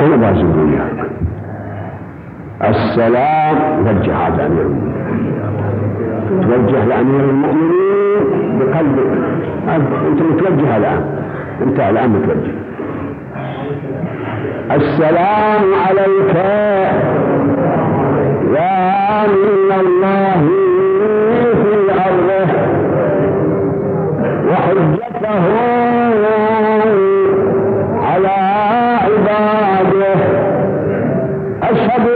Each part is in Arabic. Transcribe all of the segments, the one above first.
أنا بازل وياك السلام وجه هذا أمير المؤمنين. توجه لأمير المؤمنين بقلبك أنت متوجه الآن أنت الآن متوجه. السلام عليك. يا من الله. أشهد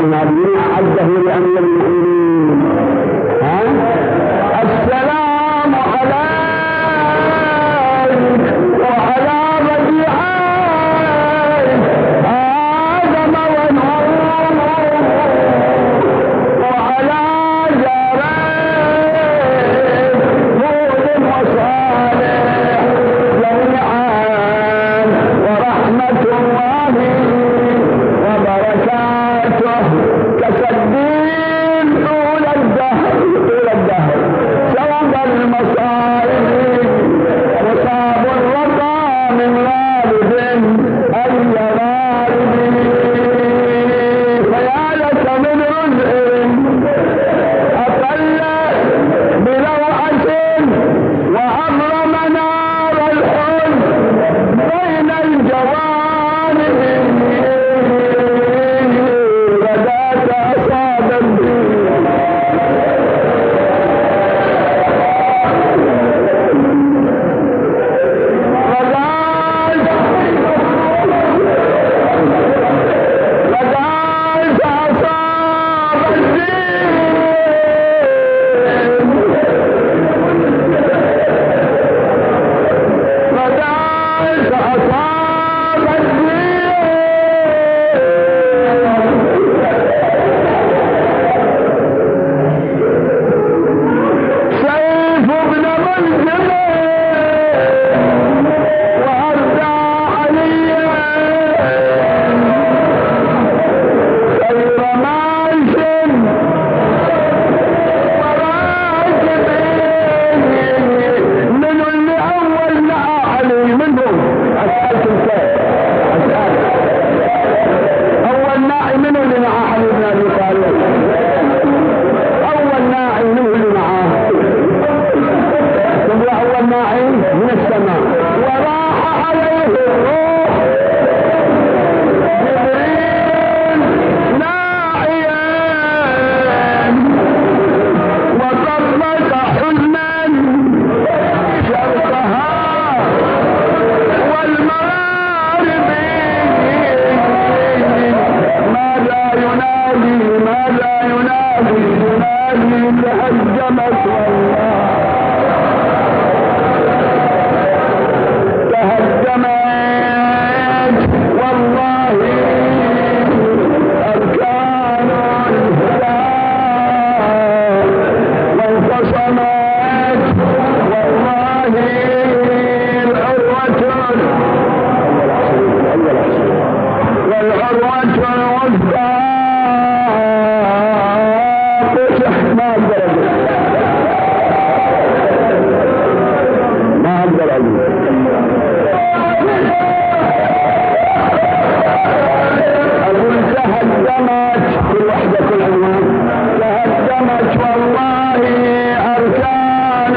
الماليين أعده لأمير المؤمنين العزيز أقول تهدمت كل وحدة كل عنوان تهدمت والله أركان